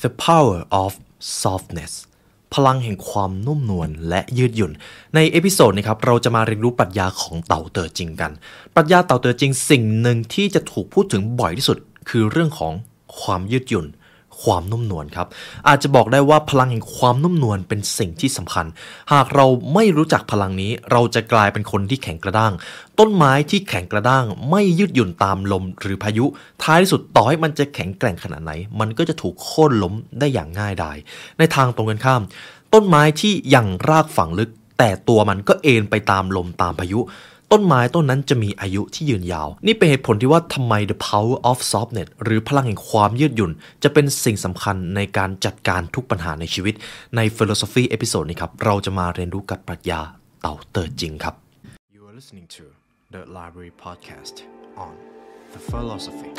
The Power of Softness พลังแห่งความนุ่มนวลและยืดหยุ่น ใน episode นี้ครับเราจะมาเรียนรู้ปรัชญาของเต้าเต๋อจิงกัน ปรัชญาเต้าเต๋อจิงสิ่งหนึ่งที่จะถูกพูดถึงบ่อยที่สุด คือเรื่องของความยืดหยุ่น ความนุ่มนวลครับ อาจจะบอกได้ว่าพลังแห่งความนุ่มนวลเป็นสิ่งที่สำคัญ หากเราไม่รู้จักพลังนี้ เราจะกลายเป็นคนที่แข็งกระด้าง ต้นไม้ที่แข็งกระด้าง ไม่ยืดหยุ่นตามลมหรือพายุ ท้ายที่สุดต่อให้มันจะแข็งแกร่งขนาดไหน มันก็จะถูกโค่นล้มได้อย่างง่ายดาย ในทางตรงกันข้าม ต้นไม้ที่หยั่งรากฝังลึก แต่ตัวมันก็เอนไปตามลมตามพายุ ต้นไม้ต้นนั้นจะมีอายุที่ยืนยาว นี่เป็นเหตุผลที่ว่าทำไม the power of softness หรือพลังแห่งความยืดหยุ่น จะเป็นสิ่งสำคัญในการจัดการทุกปัญหาในชีวิต ใน philosophy episode นี้ครับ เราจะมาเรียนรู้กับปรัชญาเต่าเตอร์จริงครับ You are listening to the Library Podcast on the philosophy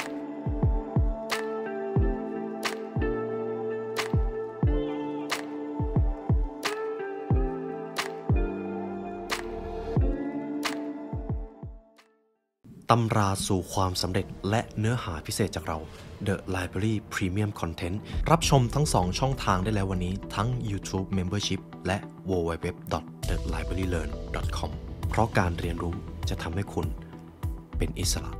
ตำราสู่ความสำเร็จและเนื้อหาพิเศษจากเรา The Library Premium Content รับชมทั้ง 2 ช่องทางได้แล้ววันนี้ทั้ง YouTube Membership และ www.thelibrarylearn.com เพราะการเรียนรู้จะทำให้คุณเป็นอิสระ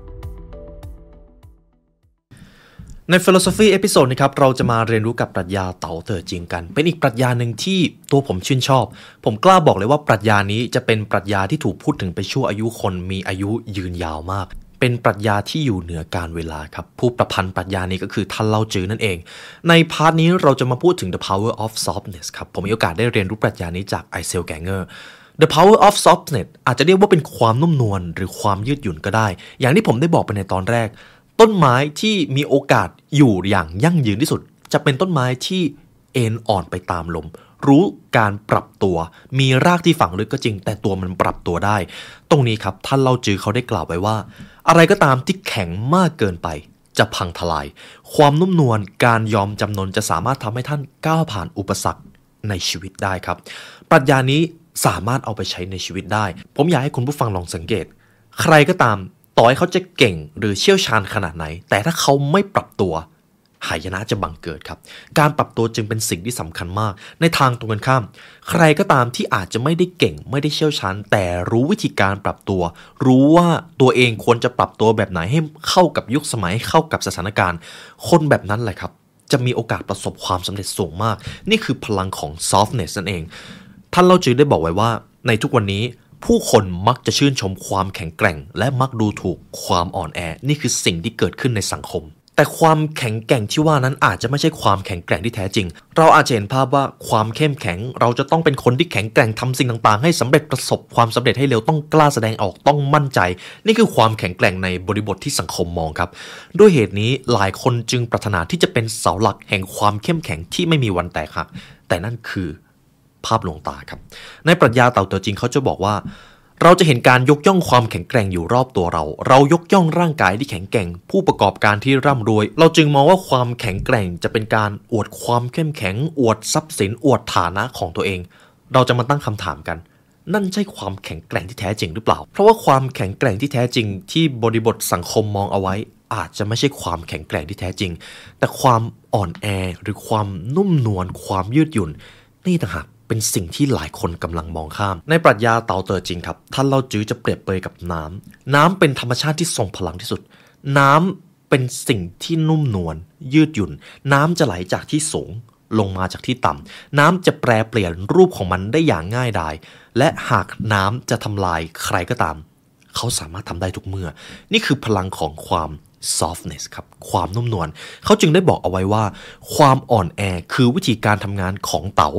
ใน philosophy episode นี้ครับเราจะมาเรียนรู้กับปรัชญาเต้าเต๋อจิงกัน เป็นอีกปรัชญาหนึ่งที่ตัวผมชื่นชอบ ผมกล้าบอกเลยว่าปรัชญานี้จะเป็นปรัชญาที่ถูกพูดถึงไปชั่วอายุคนมีอายุยืนยาวมาก เป็นปรัชญาที่อยู่เหนือกาลเวลาครับ ผู้ประพันธ์ปรัชญานี้ก็คือท่านเล่าจื๊อนั่นเอง ใน part นี้เราจะมาพูดถึง the power of softness ครับผมมีโอกาสได้เรียนรู้ปรัชญานี้จากไอเซลแกงเกอร์ The power of softness อาจจะเรียกว่าเป็นความนุ่มนวลหรือความยืดหยุ่นก็ได้ อย่างที่ผมได้บอกไปในตอนแรก ต้นไม้ที่มีโอกาสอยู่อย่างยั่งยืนที่สุด จะเป็นต้นไม้ที่เอนอ่อนไปตามลม รู้การปรับตัว มีรากที่ฝังลึกก็จริง แต่ตัวมันปรับตัวได้ ตรงนี้ครับท่านเล่าจื๊อเขาได้กล่าวไว้ว่า อะไรก็ตามที่แข็งมากเกินไป จะพังทลาย ความนุ่มนวลการยอมจำนนจะสามารถทำให้ท่านก้าวผ่านอุปสรรคในชีวิตได้ครับ ปรัชญานี้สามารถเอาไปใช้ในชีวิตได้ ผมอยากให้คุณผู้ฟังลองสังเกต ใครก็ตาม ต่อให้เขาจะเก่งหรือเชี่ยวชาญขนาดไหน แต่ถ้าเขาไม่ปรับตัวหายนะจะบังเกิดครับ การปรับตัวจึงเป็นสิ่งที่สำคัญมาก ในทางตรงกันข้าม ใครก็ตามที่อาจจะไม่ได้เก่ง ไม่ได้เชี่ยวชาญ แต่รู้วิธีการปรับตัว รู้ว่าตัวเองควรจะปรับตัวแบบไหนให้เข้ากับยุคสมัยเข้ากับสถานการณ์ คนแบบนั้นแหละครับ จะมีโอกาสประสบความสำเร็จสูงมาก นี่คือพลังของ softness นั่นเอง ท่านเล่าจือได้บอกไว้ว่า ในทุกวันนี้ ผู้คนมักจะชื่นชมความแข็งแกร่ง และมักดูถูกความอ่อนแอ นี่คือสิ่งที่เกิดขึ้นในสังคม แต่ความแข็งแกร่งที่ว่านั้นอาจจะไม่ใช่ความแข็งแกร่งที่แท้จริง เราอาจจะเห็นภาพว่าความเข้มแข็ง เราจะต้องเป็นคนที่แข็งแกร่งทำสิ่งต่างๆ ให้สำเร็จประสบความสำเร็จให้เร็วต้องกล้าแสดงออกต้องมั่นใจ นี่คือความแข็งแกร่งในบริบทที่สังคมมองครับ ด้วยเหตุนี้หลายคนจึงปรารถนาที่จะเป็นเสาหลักแห่งความเข้มแข็งที่ไม่มีวันแตกหักแต่นั่นคือ ภาพลวงตาครับ ในปรัชญาเต่าเต๋อจริงเขาจะบอกว่า เราจะเห็นการยกย่องความแข็งแกร่งอยู่รอบตัวเรา เรายกย่องร่างกายที่แข็งแกร่ง ผู้ประกอบการที่ร่ำรวย เราจึงมองว่าความแข็งแกร่งจะเป็นการอวดความเข้มแข็ง อวดทรัพย์สิน อวดฐานะของตัวเอง เราจะมาตั้งคำถามกันนั่นใช่ความแข็งแกร่งที่แท้จริงหรือเปล่า เพราะว่าความแข็งแกร่งที่แท้จริง ที่บริบทสังคมมองเอาไว้ อาจจะไม่ใช่ความแข็งแกร่งที่แท้จริง แต่ความอ่อนแอหรือความนุ่มนวลความยืดหยุ่น นี่ต่างหาก เป็นสิ่งที่หลายคนกำลังมองข้าม ในปรัชญาเตาเตอจริงครับ ท่านเล่าจื้อจะเปรียบเปรยกับน้ำน้ำเป็นธรรมชาติที่ทรงพลังที่สุด น้ำเป็นสิ่งที่นุ่มนวลยืดหยุ่น น้ำจะไหลจากที่สูงลงมาจากที่ต่ำน้ำจะแปรเปลี่ยนรูปของมันได้อย่างง่ายดาย และหากน้ำจะทำลายใครก็ตาม เขาสามารถทำได้ทุกเมื่อ นี่คือพลังของความ softness ครับความนุ่มนวลเขาจึงได้บอกเอาไว้ว่า ความอ่อนแอคือวิธีการทำงานของเต๋า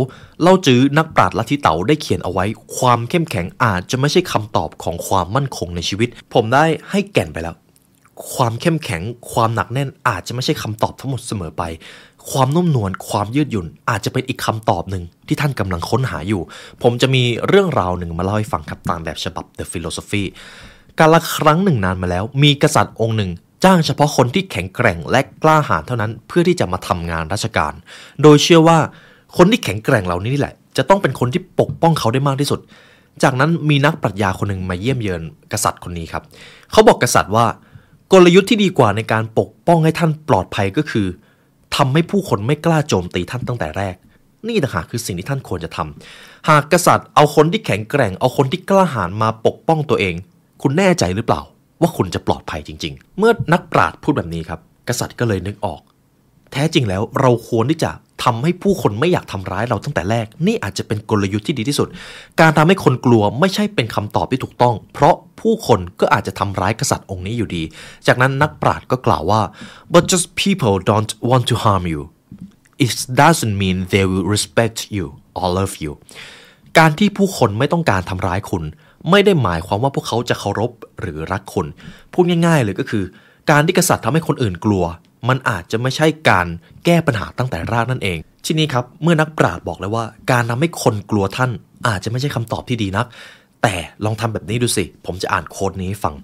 เล่าจื้อนักปราชญ์ลัทธิเต๋าได้เขียนเอาไว้ ความเข้มแข็งอาจจะไม่ใช่คำตอบของความมั่นคงในชีวิต ผมได้ให้แก่นไปแล้ว ความเข้มแข็ง ความหนักแน่นอาจจะไม่ใช่คำตอบทั้งหมดเสมอไป ความนุ่มนวลความยืดหยุ่น อาจจะเป็นอีกคำตอบหนึ่งที่ท่านกำลังค้นหาอยู่ ผมจะมีเรื่องราวหนึ่งมาเล่าให้ฟังครับตามแบบฉบับ The Philosophy กาลครั้งหนึ่งนานมาแล้ว มีกษัตริย์องค์หนึ่ง จ้างเฉพาะคนที่แข็งแกร่งและกล้าหาญเท่านั้นเพื่อที่จะมาทำงานราชการ โดยเชื่อว่าคนที่แข็งแกร่งเหล่านี้นี่แหละ จะต้องเป็นคนที่ปกป้องเขาได้มากที่สุด จากนั้นมีนักปรัชญาคนหนึ่งมาเยี่ยมเยือนกษัตริย์คนนี้ครับ เขาบอกกษัตริย์ว่า กลยุทธ์ที่ดีกว่าในการปกป้องให้ท่านปลอดภัยก็คือทำให้ผู้คนไม่กล้าโจมตีท่านตั้งแต่แรก นี่ต่างหากคือสิ่งที่ท่านควรจะทำหากกษัตริย์เอาคนที่แข็งแกร่ง เอาคนที่กล้าหาญมาปกป้องตัวเอง คุณแน่ใจหรือเปล่า ว่าคุณจะปลอดภัยจริง ๆ เมื่อนักปราชญ์พูดแบบนี้ครับ กษัตริย์ก็เลยนึกออก แท้จริงแล้วเราควรที่จะทำให้ผู้คนไม่อยากทำร้ายเราตั้งแต่แรก นี่อาจจะเป็นกลยุทธ์ที่ดีที่สุด การทำให้คนกลัวไม่ใช่เป็นคำตอบที่ถูกต้อง เพราะผู้คนก็อาจจะทำร้ายกษัตริย์องค์นี้อยู่ดี จากนั้นนักปราชญ์ก็กล่าวว่า but just people don't want to harm you it doesn't mean they will respect you or love you การที่ผู้คนไม่ต้องการทำร้ายคุณ ไม่ได้หมายความว่าพวกเขาจะเคารพหรือรักคน พูดง่าย ๆ เลยก็คือ การที่กษัตริย์ทำให้คนอื่นกลัว มันอาจจะไม่ใช่การแก้ปัญหาตั้งแต่รากนั่นเอง ทีนี้ครับ เมื่อนักปราชญ์บอกแล้วว่า การทำให้คนกลัวท่านอาจจะไม่ใช่คำตอบที่ดีนัก แต่ลองทำแบบนี้ดูสิ ผมจะอ่านโค้ดนี้ให้ฟัง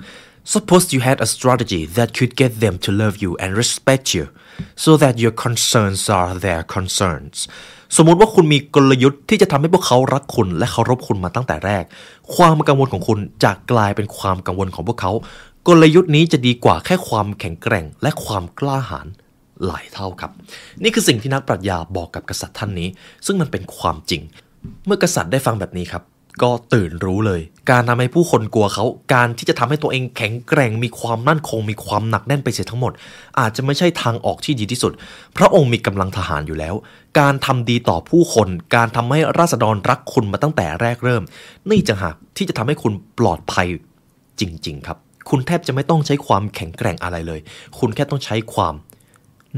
Suppose you had a strategy that could get them to love you and respect you so that your concerns are their concerns สมมติว่าคุณมีกลยุทธ์ที่จะทำให้พวกเขารักคุณและเคารพคุณมาตั้งแต่แรก ความกังวลของคุณจะกลายเป็นความกังวลของพวกเขา กลยุทธ์นี้จะดีกว่าแค่ความแข็งแกร่งและความกล้าหาญหลายเท่าครับ นี่คือสิ่งที่นักปรัชญาบอกกับกษัตริย์ท่านนี้ ซึ่งมันเป็นความจริง เมื่อกษัตริย์ได้ฟังแบบนี้ครับ ก็ตื่นรู้เลย การทำให้ผู้คนกลัวเขา การที่จะทำให้ตัวเองแข็งแกร่งมีความมั่นคง มีความหนักแน่นไปเสียทั้งหมด อาจจะไม่ใช่ทางออกที่ดีที่สุด พระองค์มีกำลังทหารอยู่แล้ว การทำดีต่อผู้คน การทำให้ราษฎรรักคุณมาตั้งแต่แรกเริ่ม นี่จะหากที่จะทำให้คุณปลอดภัยจริง ๆ ครับ คุณแทบจะไม่ต้องใช้ความแข็งแกร่งอะไรเลย คุณแค่ต้องใช้ความ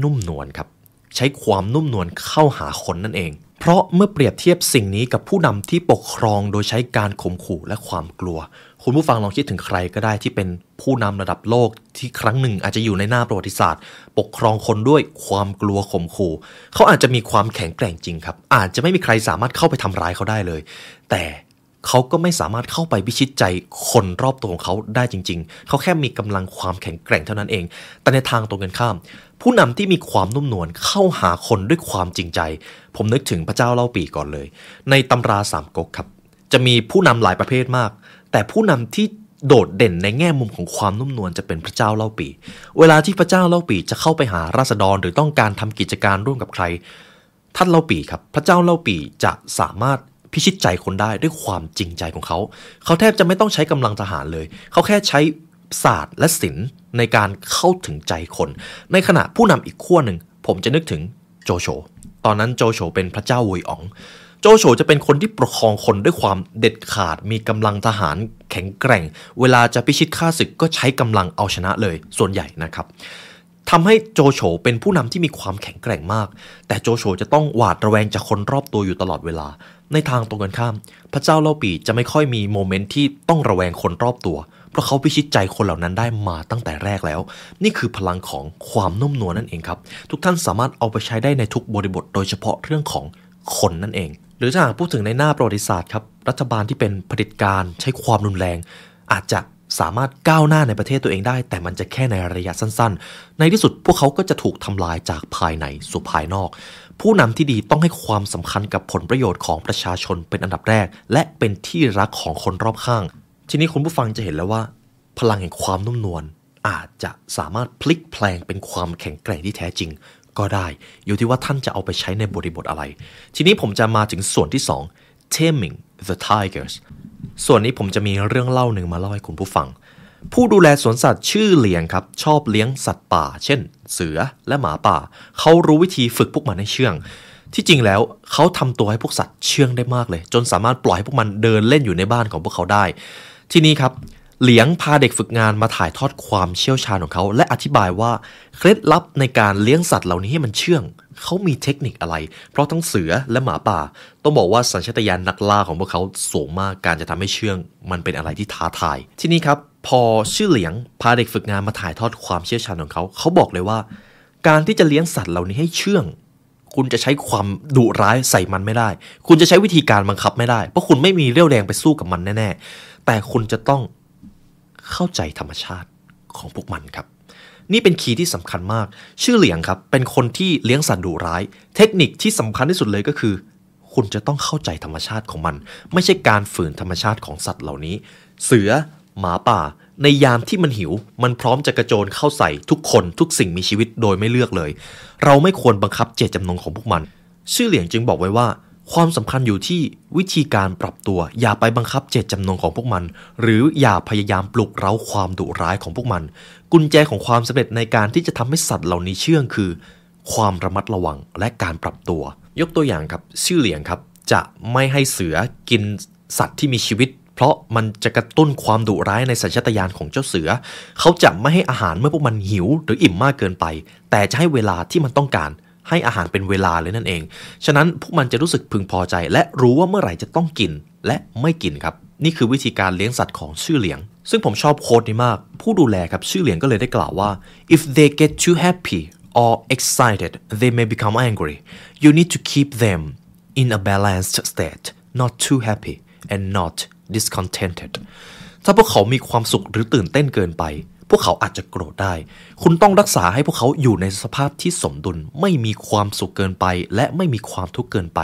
นุ่มนวลครับ ใช้ความนุ่มนวลเข้าหาคนนั่นเอง เพราะเมื่อเปรียบเทียบสิ่งนี้กับผู้นำที่ปกครองโดยใช้การข่มขู่และความกลัว คุณผู้ฟังลองคิดถึงใครก็ได้ที่เป็นผู้นำระดับโลกที่ครั้งหนึ่งอาจจะอยู่ในหน้าประวัติศาสตร์ ปกครองคนด้วยความกลัวข่มขู่เขาอาจจะมีความแข็งแกร่งจริงครับ อาจจะไม่มีใครสามารถเข้าไปทำร้ายเขาได้เลย แต่ เขาก็ไม่สามารถเข้าไปพิชิตใจคนรอบตัวของเขาได้จริง ๆ เขาแค่มีกำลังความแข็งแกร่งเท่านั้นเอง แต่ในทางตรงกันข้าม ผู้นำที่มีความนุ่มนวลเข้าหาคนด้วยความจริงใจ ผมนึกถึงพระเจ้าเล่าปีก่อนเลย ในตำราสามก๊กครับ จะมีผู้นำหลายประเภทมาก แต่ผู้นำที่โดดเด่นในแง่มุมของความนุ่มนวลจะเป็นพระเจ้าเล่าปี เวลาที่พระเจ้าเล่าปีจะเข้าไปหาราษฎรหรือต้องการทำกิจการร่วมกับใคร ท่านเล่าปีครับ พระเจ้าเล่าปีจะสามารถ พิชิตใจคนได้ด้วยความจริงใจของเขา เขาแทบจะไม่ต้องใช้กำลังทหารเลย เขาแค่ใช้ศาสตร์และศิลป์ในการเข้าถึงใจคน ในขณะผู้นำอีกขั้วหนึ่ง ผมจะนึกถึงโจโฉตอนนั้นโจโฉเป็นพระเจ้าวุยอ๋องโจโฉจะเป็นคนที่ประคองคนด้วยความเด็ดขาด มีกำลังทหารแข็งแกร่ง เวลาจะพิชิตข้าศึกก็ใช้กำลังเอาชนะเลยส่วนใหญ่นะครับทำให้โจโฉเป็นผู้นำที่มีความแข็งแกร่งมาก แต่โจโฉจะต้องหวาดระแวงจากคนรอบตัวอยู่ตลอดเวลา ในทางตรงกันข้าม พระเจ้าเล่าปีจะไม่ค่อยมีโมเมนต์ที่ต้องระแวงคนรอบตัว เพราะเขาพิชิตใจคนเหล่านั้นได้มาตั้งแต่แรกแล้ว นี่คือพลังของความนุ่มนวลนั่นเองครับ ทุกท่านสามารถเอาไปใช้ได้ในทุกบริบท โดยเฉพาะเรื่องของคนนั่นเอง หรือถ้าหากพูดถึงในหน้าประวัติศาสตร์ครับรัฐบาลที่เป็นเผด็จการใช้ความรุนแรง อาจจะ สามารถก้าวหน้าในประเทศตัวเองได้ แต่มันจะแค่ในระยะสั้น ๆ ในที่สุดพวกเขาก็จะถูกทำลายจากภายในสู่ภายนอก ผู้นำที่ดีต้องให้ความสำคัญกับผลประโยชน์ของประชาชนเป็นอันดับแรก และเป็นที่รักของคนรอบข้าง ทีนี้คุณผู้ฟังจะเห็นแล้วว่า พลังแห่งความนุ่มนวลอาจจะสามารถพลิกแปลงเป็นความแข็งแกร่งที่แท้จริง ก็ได้ อยู่ที่ว่าท่านจะเอาไปใช้ในบริบทอะไร ทีนี้ผมจะมาถึงส่วนที่ 2 taming the tigers ส่วนนี้ผมจะมีเรื่องเล่าหนึ่งมาเล่าให้คุณผู้ฟัง ผู้ดูแลสวนสัตว์ชื่อเหลียงครับ ชอบเลี้ยงสัตว์ป่า เช่น เสือและหมาป่า เขารู้วิธีฝึกพวกมันให้เชื่อง ที่จริงแล้วเขาทำตัวให้พวกสัตว์เชื่องได้มากเลย จนสามารถปล่อยให้พวกมันเดินเล่นอยู่ในบ้านของพวกเขาได้ ที่นี้ครับเหลียงพาเด็กฝึกงานมาถ่ายทอดความเชี่ยวชาญของเขา และอธิบายว่าเคล็ดลับในการเลี้ยงสัตว์เหล่านี้ให้มันเชื่อง เขามีเทคนิคอะไร เพราะทั้งเสือและหมาป่า ต้องบอกว่าสัญชาตญาณนักล่าของพวกเขาสูงมากการจะทำให้เชื่อง มันเป็นอะไรที่ท้าทาย ที่นี้ครับ พอชื่อเหลียงพาเด็กฝึกงานมาถ่ายทอดความเชี่ยวชาญของเขา เขาบอกเลยว่า การที่จะเลี้ยงสัตว์เหล่านี้ให้เชื่อง คุณจะใช้ความดุร้ายใส่มันไม่ได้ คุณจะใช้วิธีการบังคับไม่ได้ เพราะคุณไม่มีเรี่ยวแรงไปสู้กับมันแน่ ๆ แต่คุณจะต้องเข้าใจธรรมชาติของพวกมันครับ นี่เป็นคีย์ที่สำคัญมาก ชื่อเหลียงครับ เป็นคนที่เลี้ยงสัตว์ดุร้าย เทคนิคที่สำคัญที่สุดเลยก็คือ คุณจะต้องเข้าใจธรรมชาติของมัน ไม่ใช่การฝืนธรรมชาติของสัตว์เหล่านี้ เสือ หมาป่า ในยามที่มันหิว มันพร้อมจะกระโจนเข้าใส่ทุกคนทุกสิ่งมีชีวิตโดยไม่เลือกเลย เราไม่ควรบังคับเจตจำนงของพวกมัน ชื่อเหลียงจึงบอกไว้ว่า ความสำคัญอยู่ที่วิธีการปรับตัว อย่าไปบังคับเจตจำนงของพวกมัน หรืออย่าพยายามปลุกเร้าความดุร้ายของพวกมัน กุญแจของความสำเร็จในการที่จะทำให้สัตว์เหล่านี้เชื่องคือ ความระมัดระวังและการปรับตัว ยกตัวอย่างครับชื่อเหลียงครับ จะไม่ให้เสือกินสัตว์ที่มีชีวิต เพราะมันจะกระตุ้นความดุร้ายในสัญชาตญาณของเจ้าเสือ เขาจะไม่ให้อาหารเมื่อพวกมันหิว หรืออิ่มมากเกินไป แต่จะให้เวลาที่มันต้องการ ให้อาหารเป็นเวลาเลยนั่นเอง ฉะนั้นพวกมันจะรู้สึกพึงพอใจ และรู้ว่าเมื่อไหร่จะต้องกินและไม่กินครับ นี่คือวิธีการเลี้ยงสัตว์ของชื่อเหลียง ซึ่งผมชอบโค้ดนี้มาก ผู้ดูแลครับชื่อเหลียงก็เลยได้กล่าวว่า if they get too happy or excited they may become angry you need to keep them in a balanced state not too happy and not discontented ถ้าพวกเขามีความสุขหรือตื่นเต้นเกินไป วกเขาอาจจะโกรธได้ คุณต้องรักษาให้พวกเขาอยู่ในสภาพที่สมดุล ไม่มีความสุขเกินไป และไม่มีความทุกข์เกินไป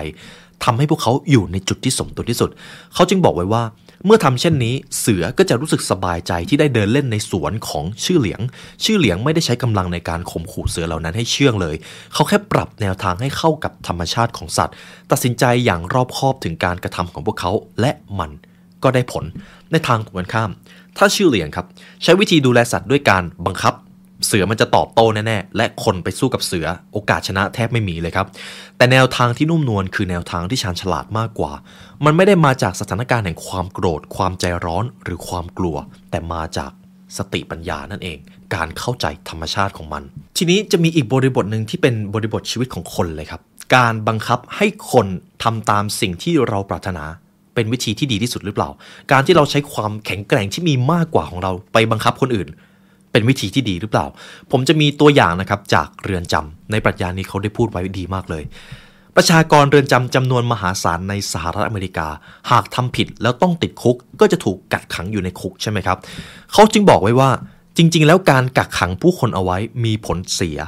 ทำให้พวกเขาอยู่ในจุดที่สมดุลที่สุด เขาจึงบอกไว้ว่า เมื่อทำเช่นนี้ เสือก็จะรู้สึกสบายใจที่ได้เดินเล่นในสวนของชื่อเหลียง ชื่อเหลียงไม่ได้ใช้กำลังในการข่มขู่เสือเหล่านั้นให้เชื่องเลย เขาแค่ปรับแนวทางให้เข้ากับธรรมชาติของสัตว์ ตัดสินใจอย่างรอบคอบถึงการกระทำของพวกเขา และมันก็ได้ผลในทางตรงกันข้าม ถ้าชื่อเหลียงครับ ใช้วิธีดูแลสัตว์ด้วยการบังคับ เสือมันจะตอบโต้แน่ๆ และคนไปสู้กับเสือโอกาสชนะแทบไม่มีเลยครับ แต่แนวทางที่นุ่มนวลคือแนวทางที่ชาญฉลาดมากกว่า มันไม่ได้มาจากสถานการณ์แห่งความโกรธ ความใจร้อนหรือความกลัว แต่มาจากสติปัญญานั่นเอง การเข้าใจธรรมชาติของมัน ทีนี้จะมีอีกบริบทหนึ่งที่เป็นบริบทชีวิตของคนเลยครับ การบังคับให้คนทำตามสิ่งที่เราปรารถนา เป็นวิธีที่ดีที่สุดหรือเปล่า การที่เราใช้ความแข็งแกร่งที่มีมากกว่าของเราไปบังคับคนอื่น เป็นวิธีที่ดีหรือเปล่า ผมจะมีตัวอย่างนะครับจากเรือนจำในปรัชญานี้เขาได้พูดไว้ดีมากเลย ประชากรเรือนจำจำนวนมหาศาลในสหรัฐอเมริกา หากทำผิดแล้วต้องติดคุก ก็จะถูกกักขังอยู่ในคุกใช่ไหมครับเขาจึงบอกไว้ว่าจริง ๆ แล้วการกักขังผู้คนเอาไว้มีผลเสีย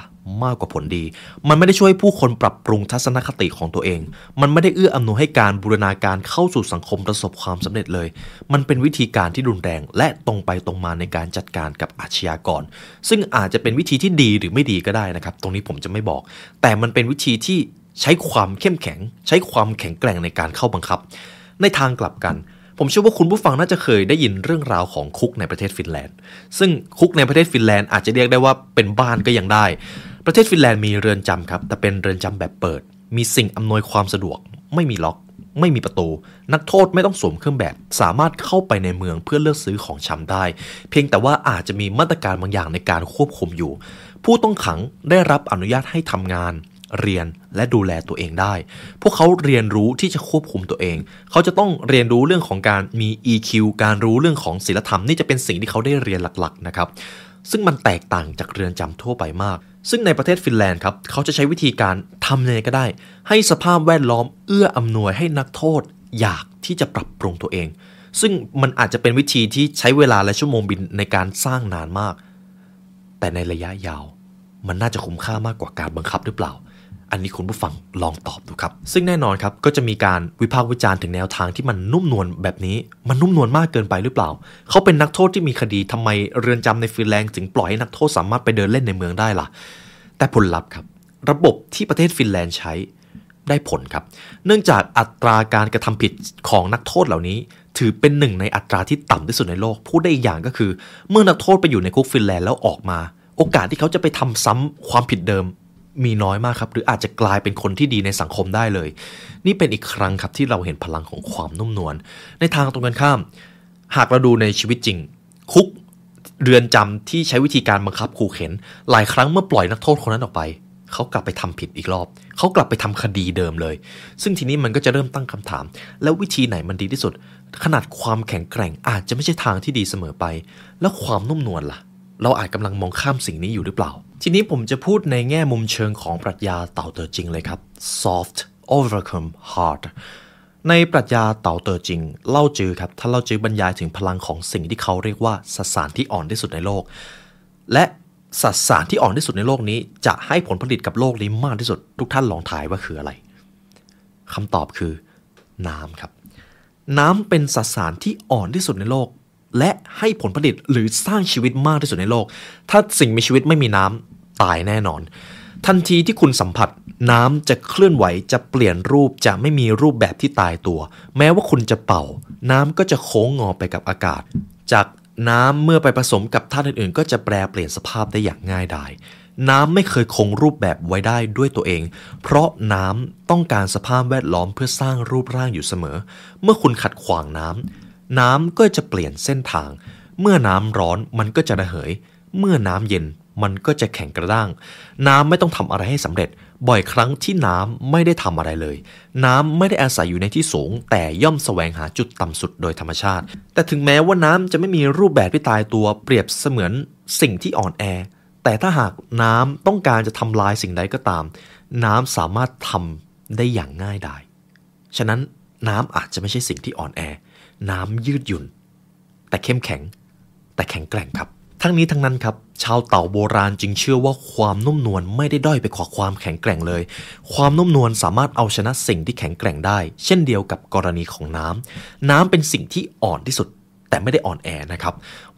มากกว่าผลดี มันไม่ได้ช่วยผู้คนปรับปรุงทัศนคติของตัวเอง มันไม่ได้เอื้ออำนวยให้การบูรณาการเข้าสู่สังคมประสบความสำเร็จเลย มันเป็นวิธีการที่รุนแรง และตรงไปตรงมาในการจัดการกับอาชญากร ซึ่งอาจจะเป็นวิธีที่ดีหรือไม่ดีก็ได้นะครับ ตรงนี้ผมจะไม่บอก แต่มันเป็นวิธีที่ใช้ความเข้มแข็ง ใช้ความแข็งแกร่งในการเข้าบังคับ ในทางกลับกันผมเชื่อว่าคุณผู้ฟังน่าจะเคยได้ยินเรื่องราวของคุกในประเทศฟินแลนด์ ซึ่งคุกในประเทศฟินแลนด์อาจจะเรียกได้ว่าเป็นบ้านก็ยังได้ ประเทศฟินแลนด์มีเรือนจำครับ แต่เป็นเรือนจำแบบเปิด มีสิ่งอำนวยความสะดวก ไม่มีล็อก ไม่มีประตู นักโทษไม่ต้องสวมเครื่องแบบ สามารถเข้าไปในเมืองเพื่อเลือกซื้อของชำได้ เพียงแต่ว่าอาจจะมีมาตรการบางอย่างในการควบคุมอยู่ ผู้ต้องขังได้รับอนุญาตให้ทำงานเรียนและดูแลตัวเองได้ พวกเขาเรียนรู้ที่จะควบคุมตัวเอง เขาจะต้องเรียนรู้เรื่องของการมี EQ การรู้เรื่องของศีลธรรมนี่จะเป็นสิ่งที่เขาได้เรียนหลักๆนะครับ ซึ่งมันแตกต่างจากเรือนจำทั่วไปมาก ซึ่งในประเทศฟินแลนด์ครับ เขาจะใช้วิธีการทำยังไงก็ได้ ให้สภาพแวดล้อมเอื้ออำนวยให้นักโทษ อยากที่จะปรับปรุงตัวเอง ซึ่งมันอาจจะเป็นวิธีที่ใช้เวลาและชั่วโมงบินในการสร้างนานมาก แต่ในระยะยาว มันน่าจะคุ้มค่ามากกว่าการบังคับหรือเปล่า อันนี้คุณผู้ฟังลองตอบดูครับ ซึ่งแน่นอนครับก็จะมีการวิพากษ์วิจารณ์ถึงแนวทางที่มันนุ่มนวลแบบนี้ มันนุ่มนวลมากเกินไปหรือเปล่า เขาเป็นนักโทษที่มีคดีทำไมเรือนจำในฟินแลนด์ถึงปล่อยให้นักโทษสามารถไปเดินเล่นในเมืองได้ล่ะ แต่ผลลัพธ์ครับ ระบบที่ประเทศฟินแลนด์ใช้ได้ผลครับ เนื่องจากอัตราการกระทำผิดของนักโทษเหล่านี้ ถือเป็นหนึ่งในอัตราที่ต่ำที่สุดในโลก พูดได้อีกอย่างก็คือ เมื่อนักโทษไปอยู่ในคุกฟินแลนด์แล้วออกมา โอกาสที่เขาจะไปทำซ้ำความผิดเดิม มีน้อยมากครับ หรืออาจจะกลายเป็นคนที่ดีในสังคมได้เลย นี่เป็นอีกครั้งครับที่เราเห็นพลังของความนุ่มนวลในทางตรงกันข้าม หากเราดูในชีวิตจริง คุกเรือนจำที่ใช้วิธีการบังคับขู่เข็น หลายครั้งเมื่อปล่อยนักโทษคนนั้นออกไปเขากลับไปทำผิดอีกรอบ เขากลับไปทำคดีเดิมเลย ซึ่งทีนี้มันก็จะเริ่มตั้งคำถาม แล้ววิธีไหนมันดีที่สุด ขนาดความแข็งแกร่งอาจจะไม่ใช่ทางที่ดีเสมอไป แล้วความนุ่มนวลล่ะ เราอาจกำลังมองข้ามสิ่งนี้อยู่หรือเปล่า ทีนี้ผมจะพูดในแง่มุมเชิงของปรัชญาเต่าเตอจริงเลยครับ soft overcome hard ในปรัชญาเต่าเตอจริง เล่าจือครับถ้าเล่าจือบรรยายถึงพลังของสิ่งที่เขาเรียกว่าสสารที่อ่อนที่สุดในโลก และสสารที่อ่อนที่สุดในโลกนี้ จะให้ผลผลิตกับโลกนี้มากที่สุด ทุกท่านลองทายว่าคืออะไรคำตอบคือ น้ำครับ น้ำเป็นสสารที่อ่อนที่สุดในโลก และให้ผลผลิตหรือสร้างชีวิตมากที่สุดในโลก ถ้าสิ่งมีชีวิตไม่มีน้ำตายแน่นอน ทันทีที่คุณสัมผัส น้ำจะเคลื่อนไหวจะเปลี่ยนรูปจะไม่มีรูปแบบที่ตายตัว แม้ว่าคุณจะเป่า น้ำก็จะโค้งงอไปกับอากาศ จากน้ำเมื่อไปผสมกับธาตุอื่นๆ ก็จะแปรเปลี่ยนสภาพได้อย่างง่ายดายน้ำไม่เคยคงรูปแบบไว้ได้ด้วยตัวเอง เพราะน้ำต้องการสภาพแวดล้อมเพื่อสร้างรูปร่างอยู่เสมอ เมื่อคุณขัดขวางน้ำ น้ำก็จะเปลี่ยนเส้นทาง เมื่อน้ำร้อนมันก็จะระเหย เมื่อน้ำเย็นมันก็จะแข็งกระด้าง น้ำไม่ต้องทำอะไรให้สำเร็จ บ่อยครั้งที่น้ำไม่ได้ทำอะไรเลย น้ำไม่ได้อาศัยอยู่ในที่สูง แต่ย่อมแสวงหาจุดต่ำสุดโดยธรรมชาติ แต่ถึงแม้ว่าน้ำจะไม่มีรูปแบบที่ตายตัวเปรียบเสมือนสิ่งที่อ่อนแอ แต่ถ้าหากน้ำต้องการจะทำลายสิ่งใดก็ตาม น้ำสามารถทำได้อย่างง่ายดาย ฉะนั้นน้ำอาจจะไม่ใช่สิ่งที่อ่อนแอ น้ำยืดหยุ่น แต่เข้มแข็ง แต่แข็งแกร่งครับ ทั้งนี้ทั้งนั้นครับ ชาวเต่าโบราณจึงเชื่อว่าความนุ่มนวลไม่ได้ด้อยไปกว่าความแข็งแกร่งเลย ความนุ่มนวลสามารถเอาชนะสิ่งที่แข็งแกร่งได้ เช่นเดียวกับกรณีของน้ำน้ำเป็นสิ่งที่อ่อนที่สุด แต่ไม่ได้อ่อนแอนะครับ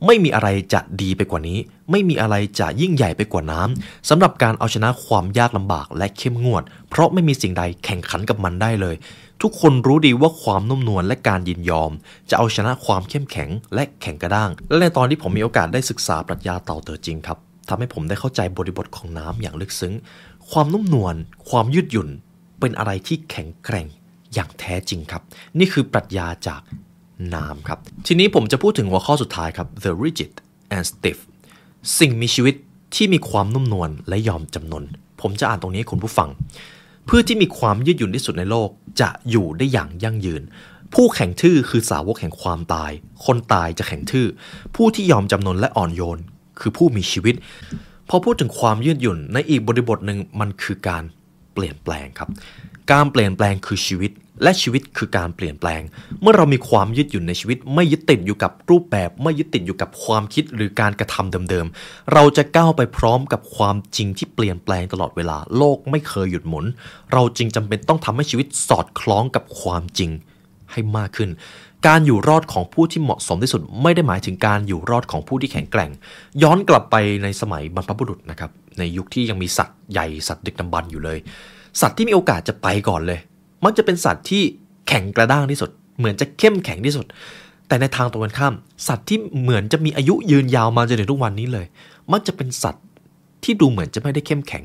ไม่มีอะไรจะดีไปกว่านี้ ไม่มีอะไรจะยิ่งใหญ่ไปกว่าน้ำสำหรับการเอาชนะความยากลำบากและเข้มงวด เพราะไม่มีสิ่งใดแข่งขันกับมันได้เลย ทุกคนรู้ดีว่าความนุ่มนวลและการยินยอม จะเอาชนะความเข้มแข็งและแข็งกระด้าง และในตอนที่ผมมีโอกาสได้ศึกษาปรัชญาเต่าเตอจริงครับทำให้ผมได้เข้าใจบริบทของน้ำอย่างลึกซึ้ง ความนุ่มนวล ความยืดหยุ่น เป็นอะไรที่แข็งแกร่งอย่างแท้จริงครับ นี่คือปรัชญาจาก น้ำครับ ทีนี้ผมจะพูดถึงหัวข้อสุดท้ายครับ the rigid and stiff สิ่งมีชีวิตที่มีความนุ่มนวลและยอมจำนน ผมจะอ่านตรงนี้ให้คุณผู้ฟังเพื่อที่มีความยืดหยุ่นที่สุดในโลกจะอยู่ได้อย่างยั่งยืน ผู้แข็งทื่อคือสาวกแห่งความตาย คนตายจะแข็งทื่อ ผู้ที่ยอมจำนนและอ่อนโยน คือผู้มีชีวิต พอพูดถึงความยืดหยุ่นในอีกบริบทหนึ่งมันคือการ เปลี่ยนแปลงครับ การเปลี่ยนแปลงคือชีวิต และชีวิตคือการเปลี่ยนแปลง เมื่อเรามีความยืดหยุ่นในชีวิต ไม่ยึดติดอยู่กับรูปแบบ ไม่ยึดติดอยู่กับความคิดหรือการกระทำเดิมๆ เราจะก้าวไปพร้อมกับความจริงที่เปลี่ยนแปลงตลอดเวลา โลกไม่เคยหยุดหมุน เราจึงจำเป็นต้องทำให้ชีวิตสอดคล้องกับความจริงให้มากขึ้น การอยู่รอดของผู้ที่เหมาะสมที่สุด ไม่ได้หมายถึงการอยู่รอดของผู้ที่แข็งแกร่ง ย้อนกลับไปในสมัยบรรพบุรุษนะครับ ในยุคที่ยังมีสัตว์ใหญ่สัตว์ดึกดำบรรพ์อยู่เลย สัตว์ที่มีโอกาสจะไปก่อนเลย มักจะเป็นสัตว์ที่แข็งกระด้างที่สุด เหมือนจะเข้มแข็งที่สุด แต่ในทางตรงกันข้าม สัตว์ที่เหมือนจะมีอายุยืนยาวมาจนถึงทุกวันนี้เลย มักจะเป็นสัตว์ที่ดูเหมือนจะไม่ได้เข้มแข็ง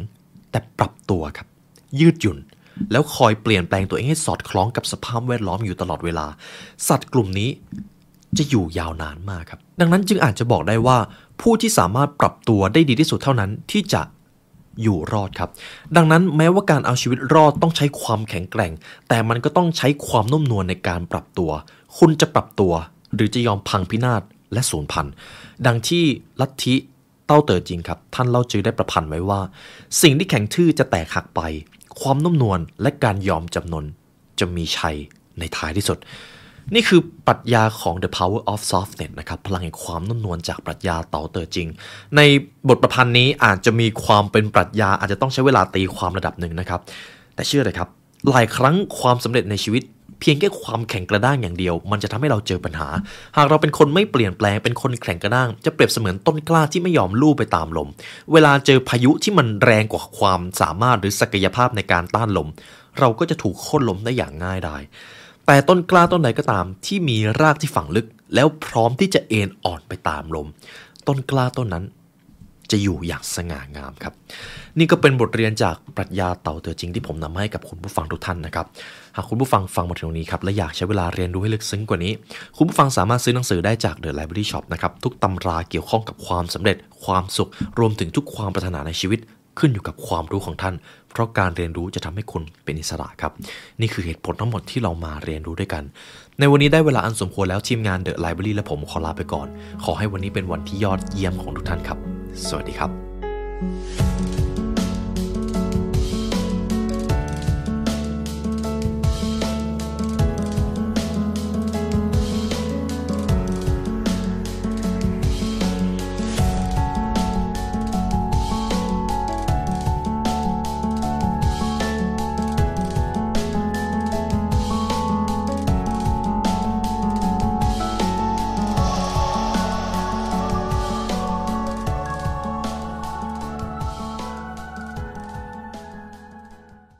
แต่ปรับตัวครับ ยืดหยุ่น แล้วคอยเปลี่ยนแปลงตัวเองให้สอดคล้องกับสภาพแวดล้อมอยู่ตลอดเวลา สัตว์กลุ่มนี้จะอยู่ยาวนานมากครับ ดังนั้นจึงอาจจะบอกได้ว่า ผู้ที่สามารถปรับตัวได้ดีที่สุดเท่านั้นที่จะอยู่รอดครับ ดังนั้นแม้ว่าการเอาชีวิตรอดต้องใช้ความแข็งแกร่ง แต่มันก็ต้องใช้ความนุ่มนวลในการปรับตัว คุณจะปรับตัว หรือจะยอมพังพินาศและสูญพันธุ์ดังที่ลัทธิเต้าเต๋อจริงครับ ท่านเล่าจือได้ประพันธ์ไว้ว่า สิ่งที่แข็งทื่อจะแตกหักไป ความนุ่มนวลและการยอมจำนนจะมีชัยในท้ายที่สุด นี่คือปรัชญาของ The Power of Softness นะครับ พลังแห่งความนุ่มนวลจากปรัชญาเต๋าเต๋อจริง ในบทประพันธ์นี้อาจจะมีความเป็นปรัชญาอาจจะต้องใช้เวลาตีความระดับหนึ่งนะครับ แต่เชื่อเลยครับ หลายครั้งความสำเร็จในชีวิต เพียงแค่ความแข็งกระด้างอย่างเดียว มันจะทำให้เราเจอปัญหา หากเราเป็นคนไม่เปลี่ยนแปลงเป็นคนแข็งกระด้าง จะเปรียบเสมือนต้นกล้าที่ไม่ยอมลู่ไปตามลม เวลาเจอพายุที่มันแรงกว่าความสามารถหรือศักยภาพในการต้านลม เราก็จะถูกโค่นล้มได้อย่างง่ายดาย แต่ต้นกล้าต้นไหนก็ตามที่มีรากที่ฝังลึก แล้วพร้อมที่จะเอ็นอ่อนไปตามลม ต้นกล้าต้นนั้น จะอยู่อย่างสง่างามครับ นี่ก็เป็นบทเรียนจากปรัชญาเต่าเตือจริงที่ผมนำมาให้กับคุณผู้ฟังทุกท่านนะครับ หากคุณผู้ฟังฟังมาถึงตรงนี้ครับและอยากใช้เวลาเรียนรู้ให้ลึกซึ้งกว่านี้ คุณผู้ฟังสามารถซื้อหนังสือได้จาก The Library Shop นะครับทุกตำราเกี่ยวข้องกับความสำเร็จ ความสุข รวมถึงทุกความปรารถนาในชีวิต ขึ้นอยู่กับความรู้ของท่าน เพราะการเรียนรู้จะทำให้คุณเป็นอิสระครับ นี่คือเหตุผลทั้งหมดที่เรามาเรียนรู้ด้วยกัน ในวันนี้ได้เวลาอันสมควรแล้วทีมงานเดอะไลบรารีและผมขอลาไปก่อน ขอให้วันนี้เป็นวันที่ยอดเยี่ยมของทุกท่านครับ สวัสดีครับ